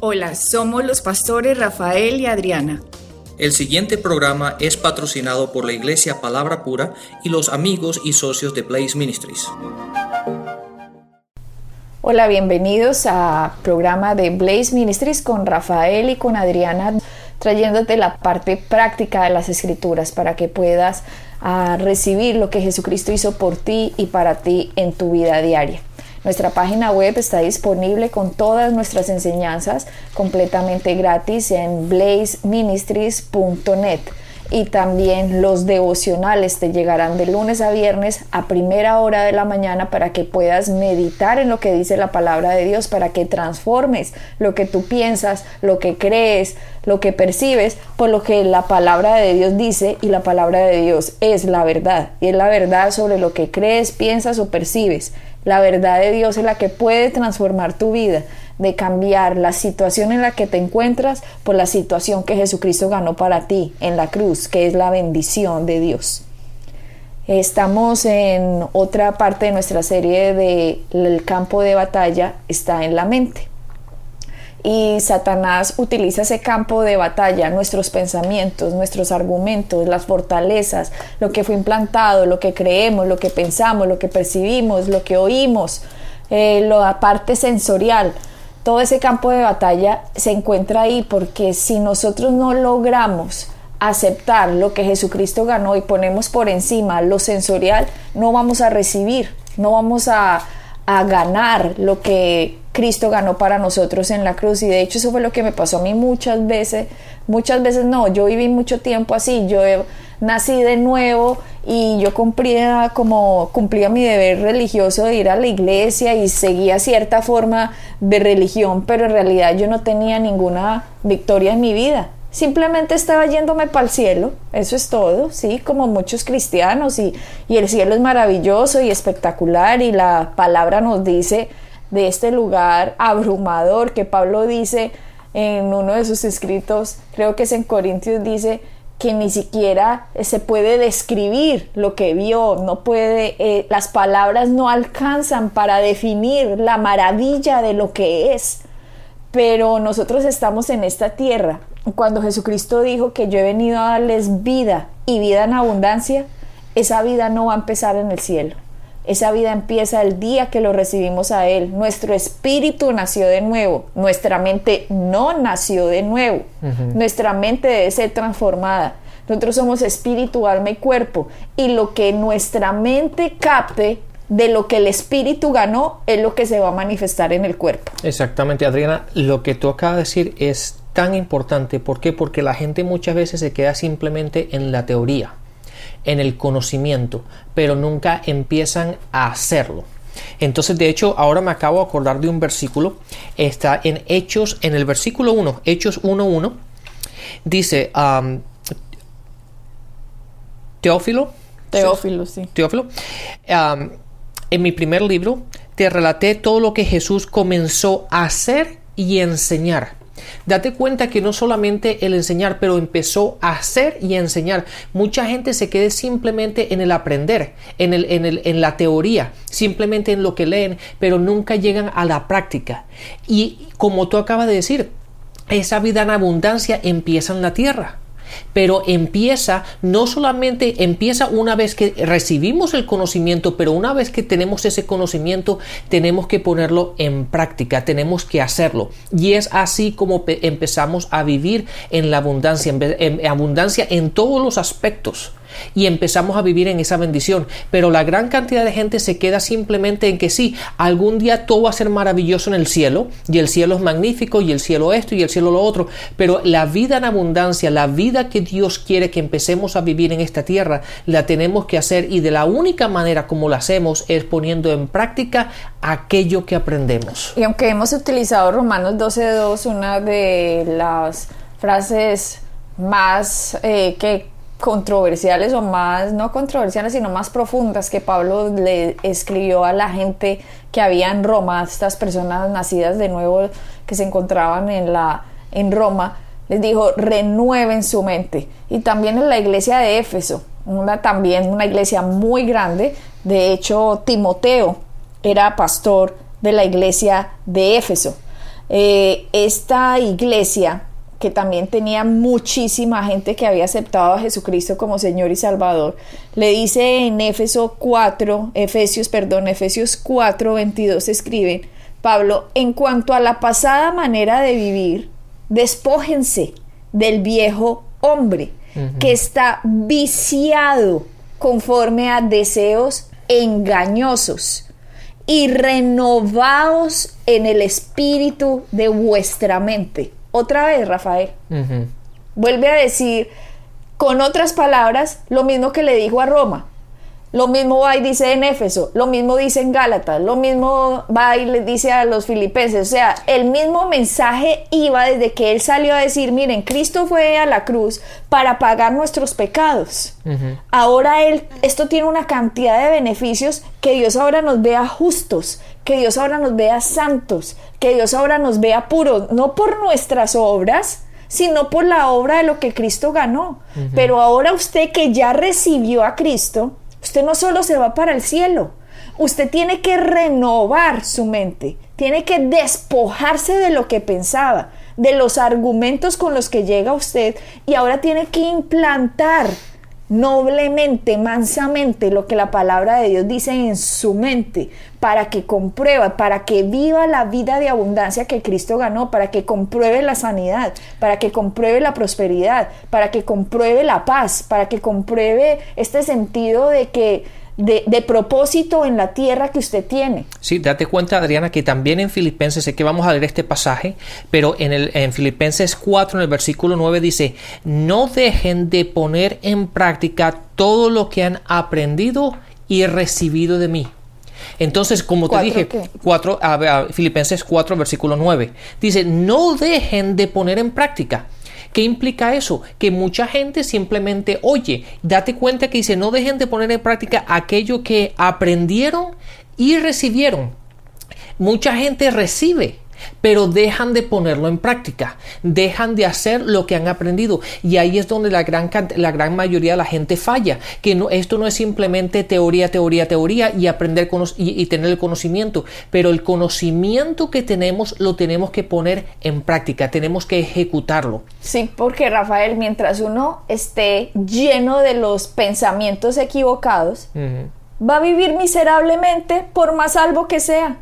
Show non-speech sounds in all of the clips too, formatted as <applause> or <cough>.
Hola, somos los pastores Rafael y Adriana. El siguiente programa es patrocinado por la Iglesia Palabra Pura y los amigos y socios de Blaze Ministries. Hola, bienvenidos a programa de Blaze Ministries con Rafael y con Adriana, trayéndote la parte práctica de las escrituras para que puedas ah, recibir lo que Jesucristo hizo por ti y para ti en tu vida diaria. Nuestra página web está disponible con todas nuestras enseñanzas completamente gratis en blazeministries.net y también los devocionales te llegarán de lunes a viernes a primera hora de la mañana para que puedas meditar en lo que dice la palabra de Dios, para que transformes lo que tú piensas, lo que crees, lo que percibes por lo que la palabra de Dios dice y la palabra de Dios es la verdad y es la verdad sobre lo que crees, piensas o percibes. La verdad de Dios es la que puede transformar tu vida, de cambiar la situación en la que te encuentras por la situación que Jesucristo ganó para ti en la cruz, que es la bendición de Dios. Estamos en otra parte de nuestra serie de El campo de batalla está en la mente y Satanás utiliza ese campo de batalla, nuestros pensamientos, nuestros argumentos, las fortalezas, lo que fue implantado, lo que creemos, lo que pensamos, lo que percibimos, lo que oímos, eh, la parte sensorial. Todo ese campo de batalla se encuentra ahí porque si nosotros no logramos aceptar lo que Jesucristo ganó y ponemos por encima lo sensorial, no vamos a recibir, no vamos a, a ganar lo que Cristo ganó para nosotros en la cruz. Y de hecho eso fue lo que me pasó a mí muchas veces, muchas veces no, yo viví mucho tiempo así, yo nací de nuevo y yo cumplía como cumplía mi deber religioso de ir a la iglesia y seguía cierta forma de religión, pero en realidad yo no tenía ninguna victoria en mi vida. Simplemente estaba yéndome para el cielo, eso es todo, sí, como muchos cristianos y, y el cielo es maravilloso y espectacular y la palabra nos dice de este lugar abrumador que Pablo dice en uno de sus escritos, creo que es en Corintios, dice que ni siquiera se puede describir lo que vio, no puede, eh, las palabras no alcanzan para definir la maravilla de lo que es. Pero nosotros estamos en esta tierra. Cuando Jesucristo dijo que yo he venido a darles vida y vida en abundancia, esa vida no va a empezar en el cielo esa vida empieza el día que lo recibimos a Él. Nuestro espíritu nació de nuevo. Nuestra mente no nació de nuevo. Nuestra mente debe ser transformada. Nosotros somos espíritu, alma y cuerpo. Y lo que nuestra mente capte de lo que el espíritu ganó es lo que se va a manifestar en el cuerpo. Exactamente, Adriana. Lo que tú acabas de decir es tan importante. ¿Por qué? Porque la gente muchas veces se queda simplemente en la teoría en el conocimiento, pero nunca empiezan a hacerlo. Entonces, de hecho, ahora me acabo de acordar de un versículo. Está en Hechos, en el versículo 1, Hechos 1.1. Dice, um, Teófilo. Teófilo, sí. Teófilo. Um, en mi primer libro te relaté todo lo que Jesús comenzó a hacer y enseñar. Date cuenta que no solamente el enseñar, pero empezó a hacer y a enseñar. Mucha gente se quede simplemente en el aprender, en, el, en, el, en la teoría, simplemente en lo que leen, pero nunca llegan a la práctica. Y como tú acabas de decir, esa vida en abundancia empieza en la tierra pero empieza, no solamente empieza una vez que recibimos el conocimiento, pero una vez que tenemos ese conocimiento, tenemos que ponerlo en práctica, tenemos que hacerlo. Y es así como empezamos a vivir en la abundancia, en abundancia en todos los aspectos y empezamos a vivir en esa bendición. Pero la gran cantidad de gente se queda simplemente en que sí, algún día todo va a ser maravilloso en el cielo y el cielo es magnífico y el cielo esto y el cielo lo otro. Pero la vida en abundancia, la vida que Dios quiere que empecemos a vivir en esta tierra, la tenemos que hacer y de la única manera como la hacemos es poniendo en práctica aquello que aprendemos. Y aunque hemos utilizado Romanos 12.2, una de las frases más eh, que controversiales o más, no controversiales, sino más profundas que Pablo le escribió a la gente que había en Roma, estas personas nacidas de nuevo que se encontraban en, la, en Roma, les dijo, renueven su mente. Y también en la iglesia de Éfeso, una también una iglesia muy grande, de hecho Timoteo era pastor de la iglesia de Éfeso. eh, esta iglesia que también tenía muchísima gente que había aceptado a Jesucristo como Señor y Salvador, le dice en Éfeso 4, Efesios, perdón, Efesios 4, 22 escribe, Pablo, en cuanto a la pasada manera de vivir, despójense del viejo hombre que está viciado conforme a deseos engañosos y renovaos en el espíritu de vuestra mente otra vez, Rafael. Vuelve a decir, con otras palabras, lo mismo que le dijo a Roma. Lo mismo va y dice en Éfeso, lo mismo dice en Gálatas, lo mismo va y le dice a los filipenses. O sea, el mismo mensaje iba desde que él salió a decir, miren, Cristo fue a la cruz para pagar nuestros pecados. Ahora él, esto tiene una cantidad de beneficios que Dios ahora nos vea justos, que Dios ahora nos vea santos, que Dios ahora nos vea puros, no por nuestras obras, sino por la obra de lo que Cristo ganó. Pero ahora usted que ya recibió a Cristo, Usted no solo se va para el cielo, usted tiene que renovar su mente, tiene que despojarse de lo que pensaba, de los argumentos con los que llega usted y ahora tiene que implantar noblemente, mansamente lo que la palabra de Dios dice en su mente, para que comprueba, para que viva la vida de abundancia que Cristo ganó, para que compruebe la sanidad, para que compruebe la prosperidad, para que compruebe la paz, para que compruebe este sentido de que de, propósito en la tierra que usted tiene. Sí, date cuenta, Adriana, que también en Filipenses, sé que vamos a leer este pasaje, pero en, el, en Filipenses 4, en el versículo 9, dice, no dejen de poner en práctica todo lo que han aprendido y recibido de mí. Entonces, como te dije, cuatro, Filipenses 4, versículo 9, dice, no dejen de poner en práctica. ¿Qué implica eso? Que mucha gente simplemente oye, date cuenta que dice, no dejen de poner en práctica aquello que aprendieron y recibieron. Mucha gente recibe, pero dejan de ponerlo en práctica, dejan de hacer lo que han aprendido. Y ahí es donde la gran, la gran mayoría de la gente falla, que no, esto no es simplemente teoría, teoría, teoría y aprender y, y tener el conocimiento, pero el conocimiento que tenemos lo tenemos que poner en práctica, tenemos que ejecutarlo. Sí, porque Rafael, mientras uno esté lleno de los pensamientos equivocados, va a vivir miserablemente por más salvo que sea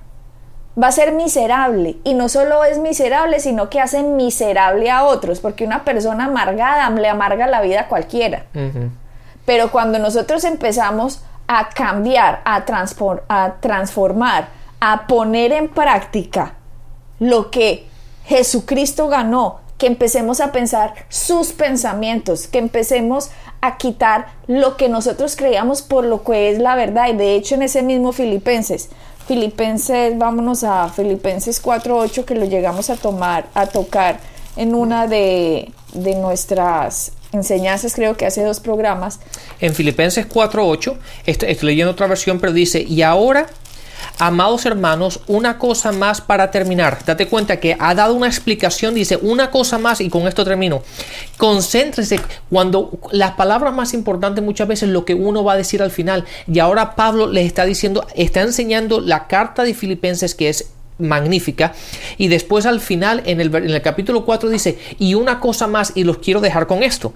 va a ser miserable. Y no solo es miserable, sino que hace miserable a otros, porque una persona amargada le amarga la vida a cualquiera. Pero cuando nosotros empezamos a cambiar, a, a transformar, a poner en práctica lo que Jesucristo ganó, que empecemos a pensar sus pensamientos, que empecemos a quitar lo que nosotros creíamos por lo que es la verdad. Y de hecho en ese mismo Filipenses, Filipenses, vámonos a Filipenses 4.8 que lo llegamos a tomar, a tocar en una de, de nuestras enseñanzas, creo que hace dos programas. En Filipenses 4.8, estoy, estoy leyendo otra versión, pero dice, y ahora Amados hermanos, una cosa más para terminar. Date cuenta que ha dado una explicación, dice una cosa más y con esto termino. Concéntrese cuando las palabras más importantes muchas veces lo que uno va a decir al final. Y ahora Pablo les está diciendo, está enseñando la carta de Filipenses que es magnífica. Y después al final en el, en el capítulo 4 dice, y una cosa más y los quiero dejar con esto.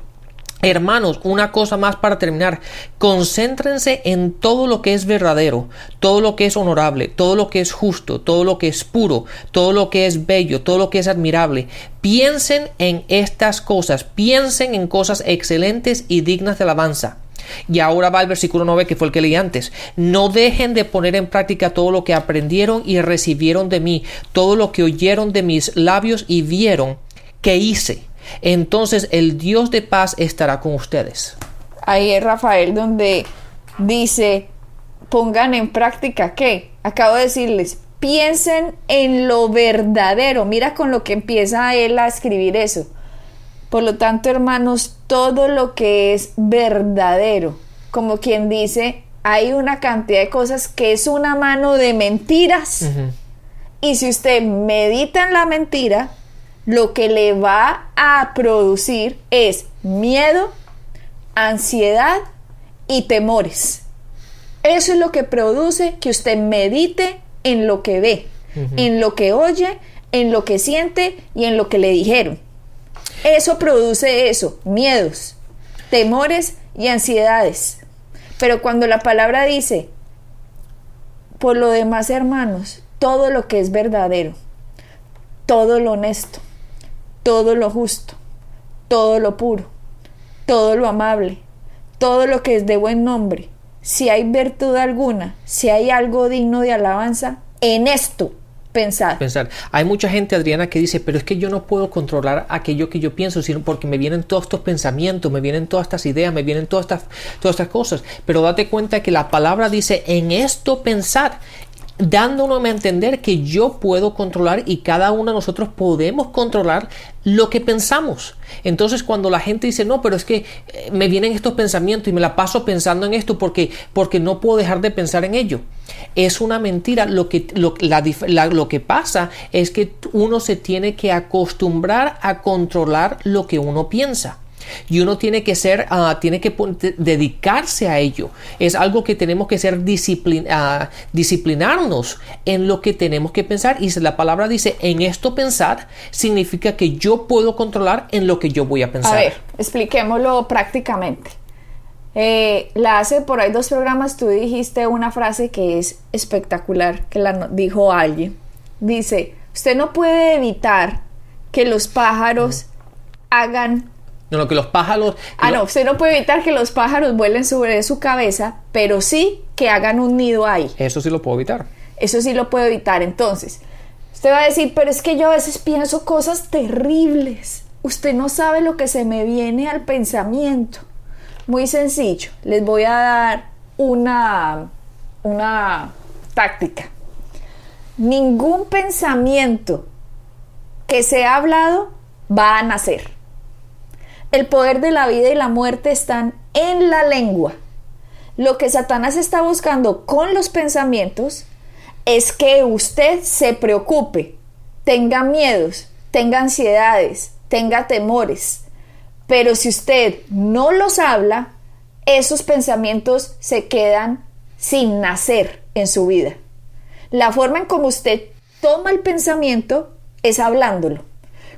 Hermanos, una cosa más para terminar. Concéntrense en todo lo que es verdadero, todo lo que es honorable, todo lo que es justo, todo lo que es puro, todo lo que es bello, todo lo que es admirable. Piensen en estas cosas, piensen en cosas excelentes y dignas de alabanza. Y ahora va el versículo 9 que fue el que leí antes. No dejen de poner en práctica todo lo que aprendieron y recibieron de mí, todo lo que oyeron de mis labios y vieron que hice entonces el Dios de paz estará con ustedes. Ahí es Rafael donde dice, pongan en práctica qué. Acabo de decirles, piensen en lo verdadero. Mira con lo que empieza él a escribir eso. Por lo tanto, hermanos, todo lo que es verdadero, como quien dice, hay una cantidad de cosas que es una mano de mentiras. Y si usted medita en la mentira, lo que le va a producir es miedo, ansiedad y temores. Eso es lo que produce que usted medite en lo que ve, en lo que oye, en lo que siente y en lo que le dijeron. Eso produce eso, miedos, temores y ansiedades. Pero cuando la palabra dice, por lo demás hermanos, todo lo que es verdadero, todo lo honesto, todo lo justo, todo lo puro, todo lo amable, todo lo que es de buen nombre, si hay virtud alguna, si hay algo digno de alabanza, en esto pensar. Pensar. Hay mucha gente, Adriana, que dice, pero es que yo no puedo controlar aquello que yo pienso, sino porque me vienen todos estos pensamientos, me vienen todas estas ideas, me vienen todas estas, todas estas cosas. Pero date cuenta que la palabra dice, en esto pensar dándonos a entender que yo puedo controlar y cada uno de nosotros podemos controlar lo que pensamos. Entonces cuando la gente dice, no, pero es que eh, me vienen estos pensamientos y me la paso pensando en esto porque, porque no puedo dejar de pensar en ello. Es una mentira. Lo que, lo, lo que pasa es que uno se tiene que acostumbrar a controlar lo que uno piensa y uno tiene que ser, ah, tiene que dedicarse a ello. Es algo que tenemos que ser ah, disciplinarnos en lo que tenemos que pensar. Y si la palabra dice en esto pensar, significa que yo puedo controlar en lo que yo voy a pensar. A ver, expliquémoslo prácticamente. Eh, la hace por ahí dos programas, tú dijiste una frase que es espectacular, que la dijo alguien. Dice, usted no puede evitar que los pájaros hagan no, lo que los pájaros. ah, no, usted no puede evitar que los pájaros vuelen sobre su cabeza, pero sí que hagan un nido ahí. Eso sí lo puedo evitar. Eso sí lo puedo evitar. Entonces, usted va a decir, pero es que yo a veces pienso cosas terribles. Usted no sabe lo que se me viene al pensamiento. Muy sencillo. Les voy a dar una, una táctica. Ningún pensamiento que se ha hablado va a nacer. El poder de la vida y la muerte están en la lengua. Lo que Satanás está buscando con los pensamientos es que usted se preocupe, tenga miedos, tenga ansiedades, tenga temores. Pero si usted no los habla, esos pensamientos se quedan sin nacer en su vida. La forma en como usted toma el pensamiento es hablándolo.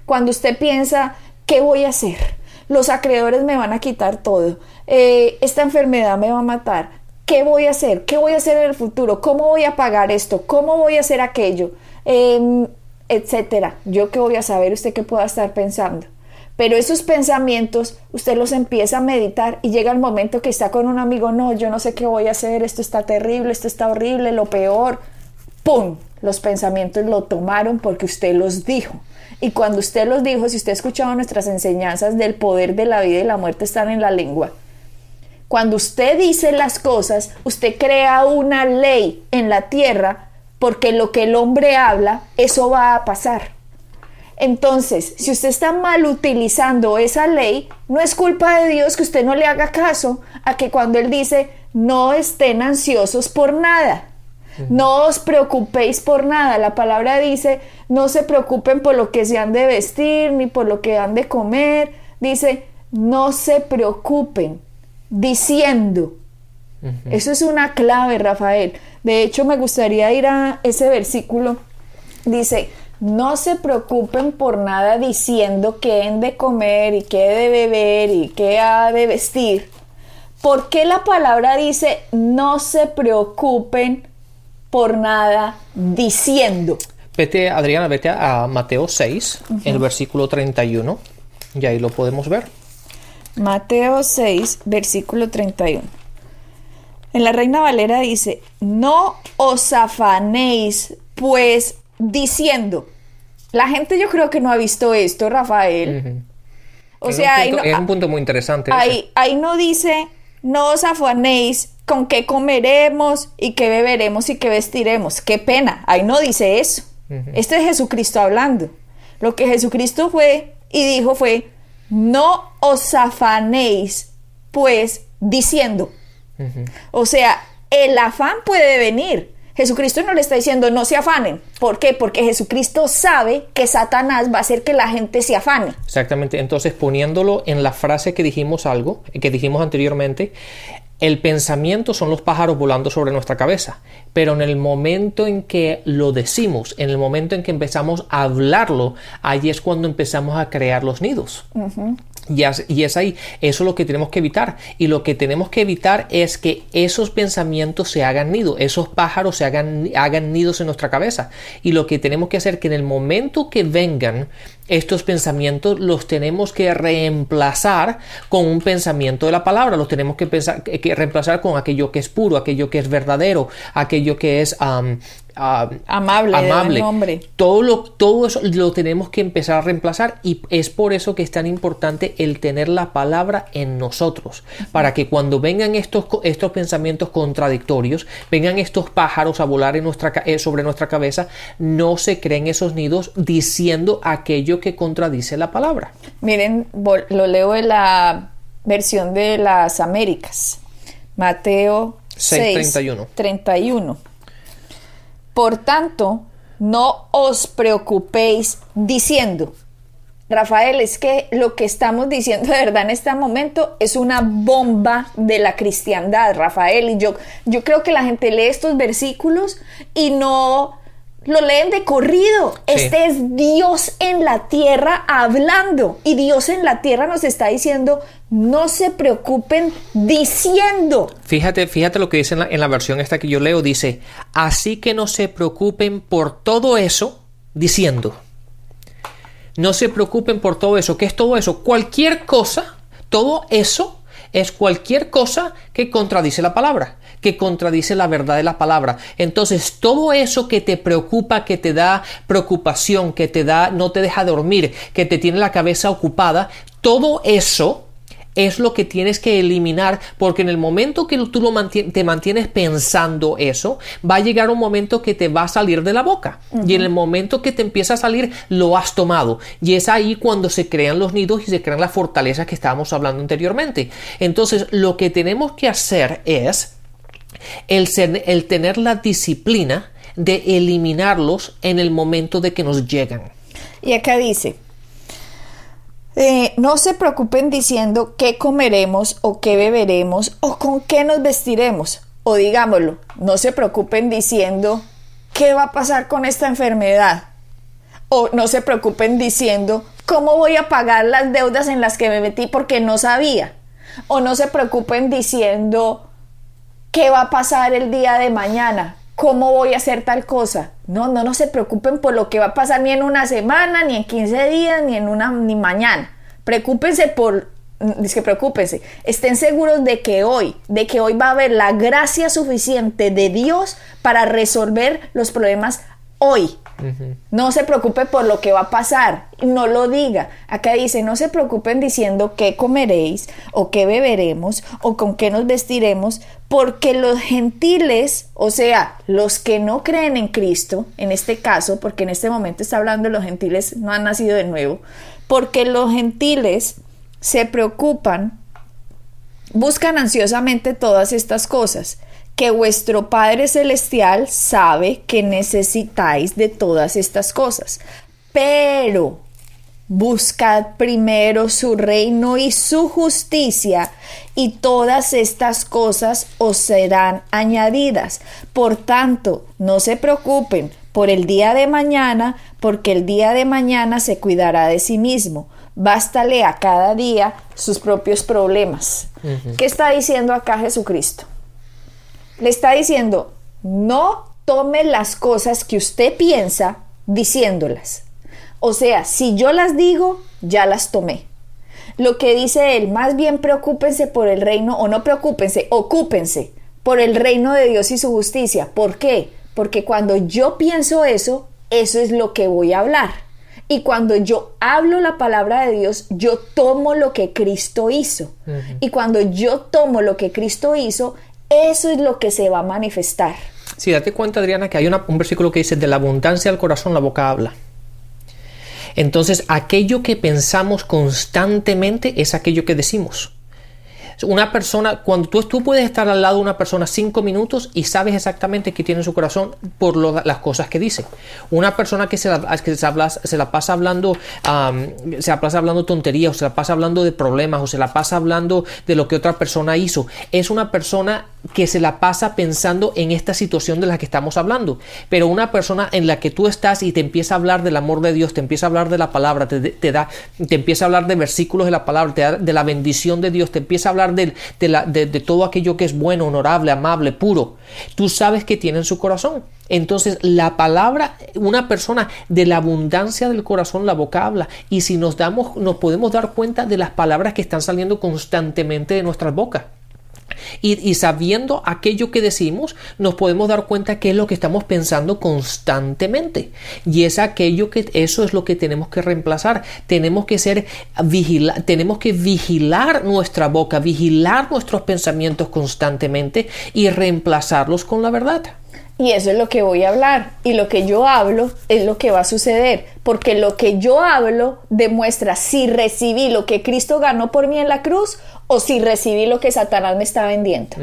Cuando usted piensa, ¿qué voy a hacer? Los acreedores me van a quitar todo, eh, esta enfermedad me va a matar, ¿qué voy a hacer? ¿Qué voy a hacer en el futuro? ¿Cómo voy a pagar esto? ¿Cómo voy a hacer aquello? Em, etcétera. Yo qué voy a saber usted qué pueda estar pensando. Pero esos pensamientos usted los empieza a meditar y llega el momento que está con un amigo, no, yo no sé qué voy a hacer, esto está terrible, esto está horrible, lo peor. ¡Pum! Los pensamientos lo tomaron porque usted los dijo. Y cuando usted los dijo, si usted ha escuchado nuestras enseñanzas del poder de la vida y la muerte están en la lengua, cuando usted dice las cosas, usted crea una ley en la tierra porque lo que el hombre habla, eso va a pasar. Entonces, si usted está mal utilizando esa ley, no es culpa de Dios que usted no le haga caso a que cuando Él dice, no estén ansiosos por nada. No os preocupéis por nada. La palabra dice, no se preocupen por lo que se han de vestir ni por lo que han de comer. Dice, no se preocupen diciendo. Eso es una clave, Rafael. De hecho, me gustaría ir a ese versículo. Dice, no se preocupen por nada diciendo qué han de comer y qué de beber y qué ha de vestir. ¿Por qué la palabra dice no se preocupen por nada diciendo. Vete, Adriana, vete a Mateo 6, el versículo 31, y ahí lo podemos ver. Mateo 6, versículo 31. En la Reina Valera dice, no os afanéis, pues diciendo. La gente yo creo que no ha visto esto, Rafael. O sea, es un punto muy interesante. Ahí, ahí no dice, no os afanéis con qué comeremos y qué beberemos y qué vestiremos. Qué pena, ahí no dice eso. Este es Jesucristo hablando. Lo que Jesucristo fue y dijo fue, no os afanéis, pues diciendo. O sea, el afán puede venir. Jesucristo no le está diciendo no se afanen. ¿Por qué? Porque Jesucristo sabe que Satanás va a hacer que la gente se afane. Exactamente. Entonces, poniéndolo en la frase que dijimos algo, que dijimos anteriormente, El pensamiento son los pájaros volando sobre nuestra cabeza, pero en el momento en que lo decimos, en el momento en que empezamos a hablarlo, ahí es cuando empezamos a crear los nidos. Y es, ahí, eso es lo que tenemos que evitar. Y lo que tenemos que evitar es que esos pensamientos se hagan nido, esos pájaros se hagan, hagan nidos en nuestra cabeza. Y lo que tenemos que hacer es que en el momento que vengan estos pensamientos, los tenemos que reemplazar con un pensamiento de la palabra, los tenemos que, pensar, que reemplazar con aquello que es puro, aquello que es verdadero, aquello que es Amable, amable. Todo, lo, todo eso lo tenemos que empezar a reemplazar y es por eso que es tan importante el tener la palabra en nosotros, para que cuando vengan estos, estos pensamientos contradictorios, vengan estos pájaros a volar en nuestra, eh, sobre nuestra cabeza, no se creen esos nidos diciendo aquello que contradice la palabra. Miren, lo leo en la versión de las Américas, Mateo 6, 31. Por tanto, no os preocupéis diciendo, Rafael, es que lo que estamos diciendo de verdad en este momento es una bomba de la cristiandad, Rafael. Y yo, yo creo que la gente lee estos versículos y no lo leen de corrido. Este es Dios en la tierra hablando. Y Dios en la tierra nos está diciendo, no se preocupen diciendo. Fíjate, fíjate lo que dice en la, en la versión esta que yo leo. Dice, así que no se preocupen por todo eso diciendo. No se preocupen por todo eso. ¿Qué es todo eso? Cualquier cosa, todo eso es cualquier cosa que contradice la palabra que contradice la verdad de la palabra. Entonces, todo eso que te preocupa, que te da preocupación, que te da, no te deja dormir, que te tiene la cabeza ocupada, todo eso es lo que tienes que eliminar porque en el momento que tú lo te mantienes pensando eso, va a llegar un momento que te va a salir de la boca y en el momento que te empieza a salir lo has tomado y es ahí cuando se crean los nidos y se crean las fortalezas que estábamos hablando anteriormente. Entonces lo que tenemos que hacer es el, tener la disciplina de eliminarlos en el momento de que nos llegan. Y acá dice, eh, no se preocupen diciendo qué comeremos o qué beberemos o con qué nos vestiremos. O digámoslo, no se preocupen diciendo qué va a pasar con esta enfermedad. O no se preocupen diciendo cómo voy a pagar las deudas en las que me metí porque no sabía. O no se preocupen diciendo ¿Qué va a pasar el día de mañana? ¿Cómo voy a hacer tal cosa? No, no, no se preocupen por lo que va a pasar ni en una semana, ni en 15 días, ni en una, ni mañana. Preocúpense por, dice que preocúpense, estén seguros de que hoy, de que hoy va a haber la gracia suficiente de Dios para resolver los problemas hoy. No se preocupe por lo que va a pasar, no lo diga. Acá dice, no se preocupen diciendo qué comeréis o qué beberemos o con qué nos vestiremos, porque los gentiles, o sea, los que no creen en Cristo, en este caso, porque en este momento está hablando de los gentiles, no han nacido de nuevo, porque los gentiles se preocupan, buscan ansiosamente todas estas cosas que vuestro Padre Celestial sabe que necesitáis de todas estas cosas. Pero buscad primero su reino y su justicia, y todas estas cosas os serán añadidas. Por tanto, no se preocupen por el día de mañana, porque el día de mañana se cuidará de sí mismo. Bástale a cada día sus propios problemas. ¿Qué está diciendo acá Jesucristo? Le está diciendo, no tome las cosas que usted piensa diciéndolas. O sea, si yo las digo, ya las tomé. Lo que dice él, más bien preocúpense por el reino, o no preocúpense, ocúpense por el reino de Dios y su justicia. ¿Por qué? Porque cuando yo pienso eso, eso es lo que voy a hablar. Y cuando yo hablo la palabra de Dios, yo tomo lo que Cristo hizo. Y cuando yo tomo lo que Cristo hizo, eso es lo que se va a manifestar. Sí, date cuenta, Adriana, que hay un versículo que dice, de la abundancia del corazón la boca habla. Entonces, aquello que pensamos constantemente es aquello que decimos. Una persona, cuando tú, tú puedes estar al lado de una persona cinco minutos y sabes exactamente qué tiene en su corazón por las cosas que dice. Una persona que se la, que se, habla, se la pasa hablando, se la pasa hablando tonterías, o se la pasa hablando de problemas, o se la pasa hablando de lo que otra persona hizo, es una persona que se la pasa pensando en esta situación de la que estamos hablando. Pero una persona en la que tú estás y te empieza a hablar del amor de Dios, te empieza a hablar de la palabra, te, da, te empieza a hablar de versículos de la palabra, te da de la bendición de Dios, te empieza a hablar de, de, todo aquello que es bueno, honorable, amable, puro. Tú sabes que tiene en su corazón. Entonces, la palabra, una persona de la abundancia del corazón, la boca habla. Y si nos damos, nos podemos dar cuenta de las palabras que están saliendo constantemente de nuestras bocas. Y, sabiendo aquello que decimos, nos podemos dar cuenta que es lo que estamos pensando constantemente. Y es aquello que eso es lo que tenemos que reemplazar. Tenemos que ser vigila, tenemos que vigilar nuestra boca, vigilar nuestros pensamientos constantemente y reemplazarlos con la verdad. Y eso es lo que voy a hablar. Y lo que yo hablo es lo que va a suceder. Porque lo que yo hablo demuestra si recibí lo que Cristo ganó por mí en la cruz o si recibí lo que Satanás me está vendiendo.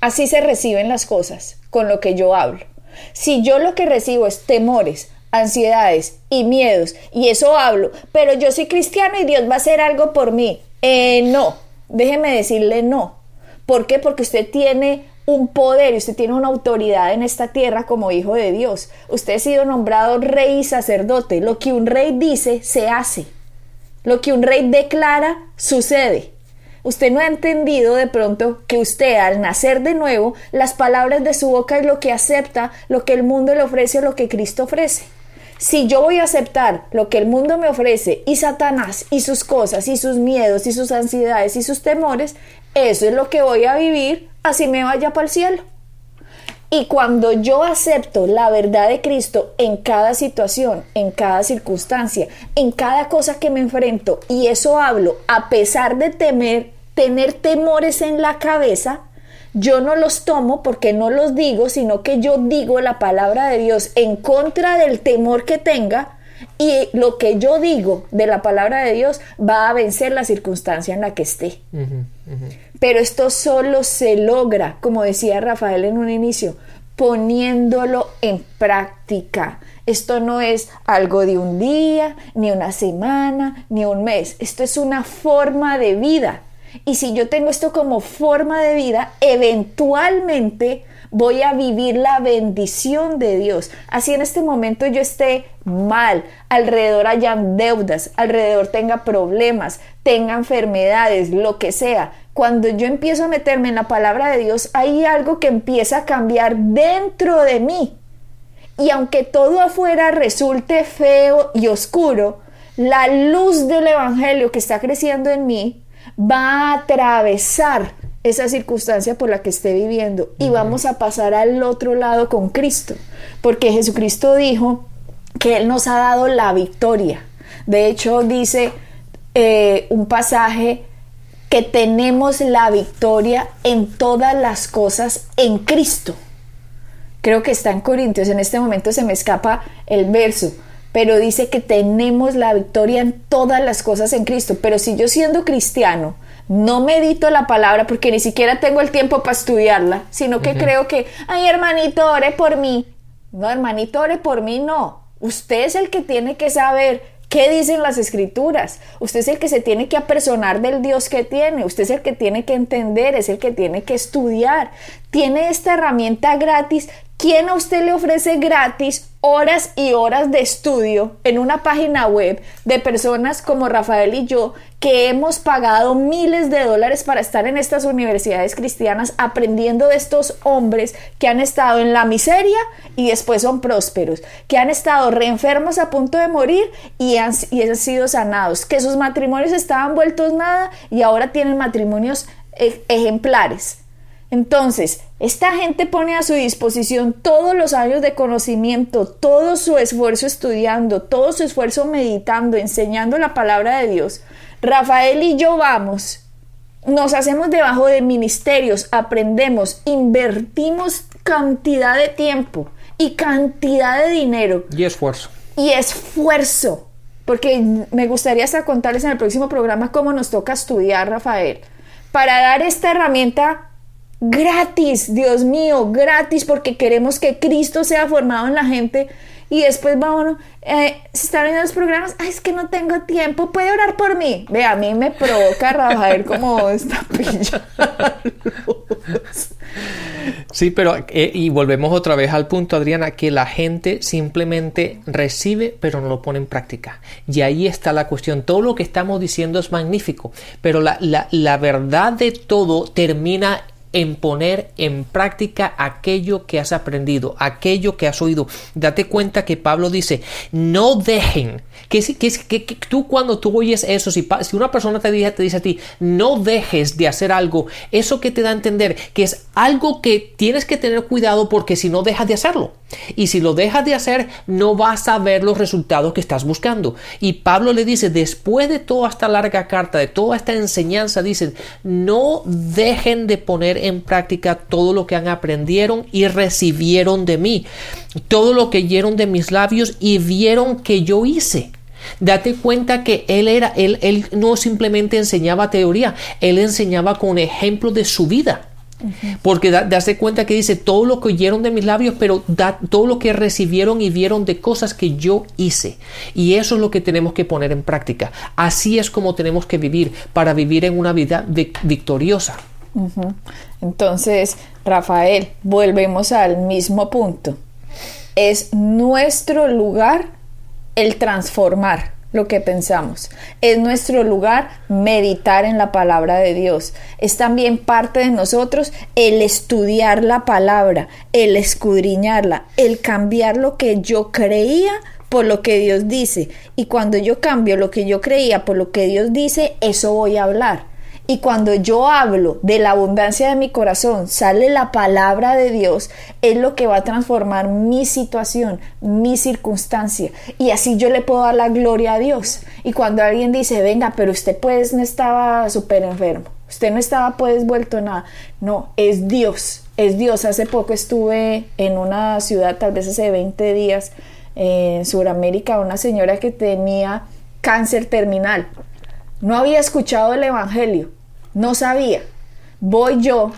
Así se reciben las cosas con lo que yo hablo. Si yo lo que recibo es temores, ansiedades y miedos, y eso hablo, pero yo soy cristiano y Dios va a hacer algo por mí. Eh, no, déjeme decirle no. ¿Por qué? Porque usted tiene un poder y usted tiene una autoridad en esta tierra como hijo de Dios. Usted ha sido nombrado rey y sacerdote. Lo que un rey dice, se hace. Lo que un rey declara, sucede. Usted no ha entendido de pronto que usted al nacer de nuevo, las palabras de su boca es lo que acepta, lo que el mundo le ofrece, lo que Cristo ofrece. Si yo voy a aceptar lo que el mundo me ofrece y Satanás y sus cosas y sus miedos y sus ansiedades y sus temores, eso es lo que voy a vivir, así me vaya para el cielo. Y cuando yo acepto la verdad de Cristo en cada situación, en cada circunstancia, en cada cosa que me enfrento, y eso hablo a pesar de temer, tener temores en la cabeza, yo no los tomo porque no los digo, sino que yo digo la palabra de Dios en contra del temor que tenga y lo que yo digo de la palabra de Dios va a vencer la circunstancia en la que esté. Pero esto solo se logra, como decía Rafael en un inicio, poniéndolo en práctica. Esto no es algo de un día, ni una semana, ni un mes. Esto es una forma de vida. Y si yo tengo esto como forma de vida, eventualmente voy a vivir la bendición de Dios. Así en este momento yo esté mal, alrededor hayan deudas, alrededor tenga problemas, tenga enfermedades, lo que sea. Cuando yo empiezo a meterme en la palabra de Dios, hay algo que empieza a cambiar dentro de mí. Y aunque todo afuera resulte feo y oscuro, la luz del Evangelio que está creciendo en mí va a atravesar esa circunstancia por la que esté viviendo y vamos a pasar al otro lado con Cristo, porque Jesucristo dijo que Él nos ha dado la victoria. De hecho, dice eh, un pasaje que tenemos la victoria en todas las cosas en Cristo. Creo que está en Corintios, en este momento se me escapa el verso, pero dice que tenemos la victoria en todas las cosas en Cristo. Pero si yo siendo cristiano no medito la palabra porque ni siquiera tengo el tiempo para estudiarla, sino que creo que, ay hermanito, ore por mí. No, hermanito, ore por mí, no. Usted es el que tiene que saber ¿Qué dicen las escrituras? Usted es el que se tiene que apersonar del Dios que tiene, usted es el que tiene que entender, es el que tiene que estudiar. Tiene esta herramienta gratis. ¿Quién a usted le ofrece gratis horas y horas de estudio en una página web de personas como Rafael y yo que hemos pagado miles de dólares para estar en estas universidades cristianas aprendiendo de estos hombres que han estado en la miseria y después son prósperos, que han estado reenfermos a punto de morir y han, y han sido sanados, que sus matrimonios estaban vueltos nada y ahora tienen matrimonios e, ejemplares. Entonces, esta gente pone a su disposición todos los años de conocimiento, todo su esfuerzo estudiando, todo su esfuerzo meditando, enseñando la palabra de Dios. Rafael y yo vamos, nos hacemos debajo de ministerios, aprendemos, invertimos cantidad de tiempo y cantidad de dinero. Y esfuerzo. Y esfuerzo. Porque me gustaría hasta contarles en el próximo programa cómo nos toca estudiar, Rafael para dar esta herramienta gratis, Dios mío, gratis, porque queremos que Cristo sea formado en la gente. Y después vámonos, eh, si están viendo los programas, Ay, es que no tengo tiempo, puede orar por mí. Ve, a mí me provoca Rafael como esta <laughs> pilla. Sí, pero eh, y volvemos otra vez al punto, Adriana, que la gente simplemente recibe, pero no lo pone en práctica. Y ahí está la cuestión. Todo lo que estamos diciendo es magnífico, pero la, la, la verdad de todo termina en poner en práctica aquello que has aprendido, aquello que has oído. Date cuenta que Pablo dice, no dejen, que, que, que, tú cuando tú oyes eso, si, si, una persona te dice, te dice a ti, no dejes de hacer algo, eso que te da a entender que es algo que tienes que tener cuidado porque si no dejas de hacerlo. Y si lo dejas de hacer, no vas a ver los resultados que estás buscando. Y Pablo le dice, después de toda esta larga carta, de toda esta enseñanza, dice, no dejen de poner en práctica todo lo que han aprendieron y recibieron de mí, todo lo que oyeron de mis labios y vieron que yo hice. Date cuenta que él era, él, él no simplemente enseñaba teoría, él enseñaba con ejemplo de su vida. Porque da, darse cuenta que dice todo lo que oyeron de mis labios, pero da, todo lo que recibieron y vieron de cosas que yo hice. Y eso es lo que tenemos que poner en práctica. Así es como tenemos que vivir para vivir en una vida victoriosa. Uh -huh. Entonces, Rafael, volvemos al mismo punto. Es nuestro lugar el transformar lo que pensamos. Es nuestro lugar meditar en la palabra de Dios. Es también parte de nosotros el estudiar la palabra, el escudriñarla, el cambiar lo que yo creía por lo que Dios dice. Y cuando yo cambio lo que yo creía por lo que Dios dice, eso voy a hablar. Y cuando yo hablo de la abundancia de mi corazón, sale la palabra de Dios, es lo que va a transformar mi situación, mi circunstancia. Y así yo le puedo dar la gloria a Dios. Y cuando alguien dice, venga, pero usted pues no estaba súper enfermo, usted no estaba pues vuelto nada. No, es Dios, es Dios. Hace poco estuve en una ciudad, tal vez hace 20 días, en Sudamérica, una señora que tenía cáncer terminal no había escuchado el Evangelio, no sabía. Voy yo,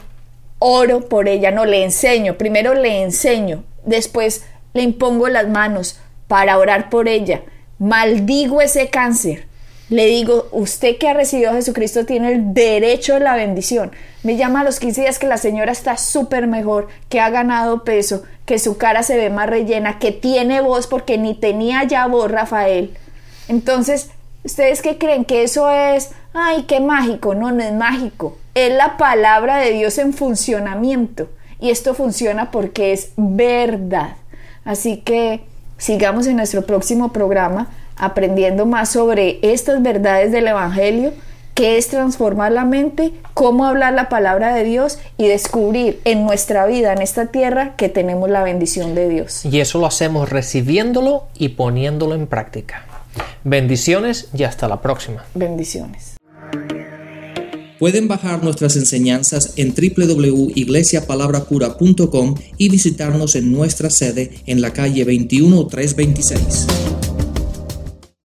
oro por ella, no le enseño, primero le enseño, después le impongo las manos para orar por ella, maldigo ese cáncer. Le digo, usted que ha recibido a Jesucristo tiene el derecho a la bendición. Me llama a los 15 días que la señora está súper mejor, que ha ganado peso, que su cara se ve más rellena, que tiene voz porque ni tenía ya voz Rafael. Entonces, ¿Ustedes qué creen? Que eso es, ay, qué mágico. No, no es mágico. Es la palabra de Dios en funcionamiento. Y esto funciona porque es verdad. Así que sigamos en nuestro próximo programa aprendiendo más sobre estas verdades del Evangelio, qué es transformar la mente, cómo hablar la palabra de Dios y descubrir en nuestra vida, en esta tierra, que tenemos la bendición de Dios. Y eso lo hacemos recibiéndolo y poniéndolo en práctica. Bendiciones y hasta la próxima. Bendiciones. Pueden bajar nuestras enseñanzas en www.iglesiapalabracura.com y visitarnos en nuestra sede en la calle 21326.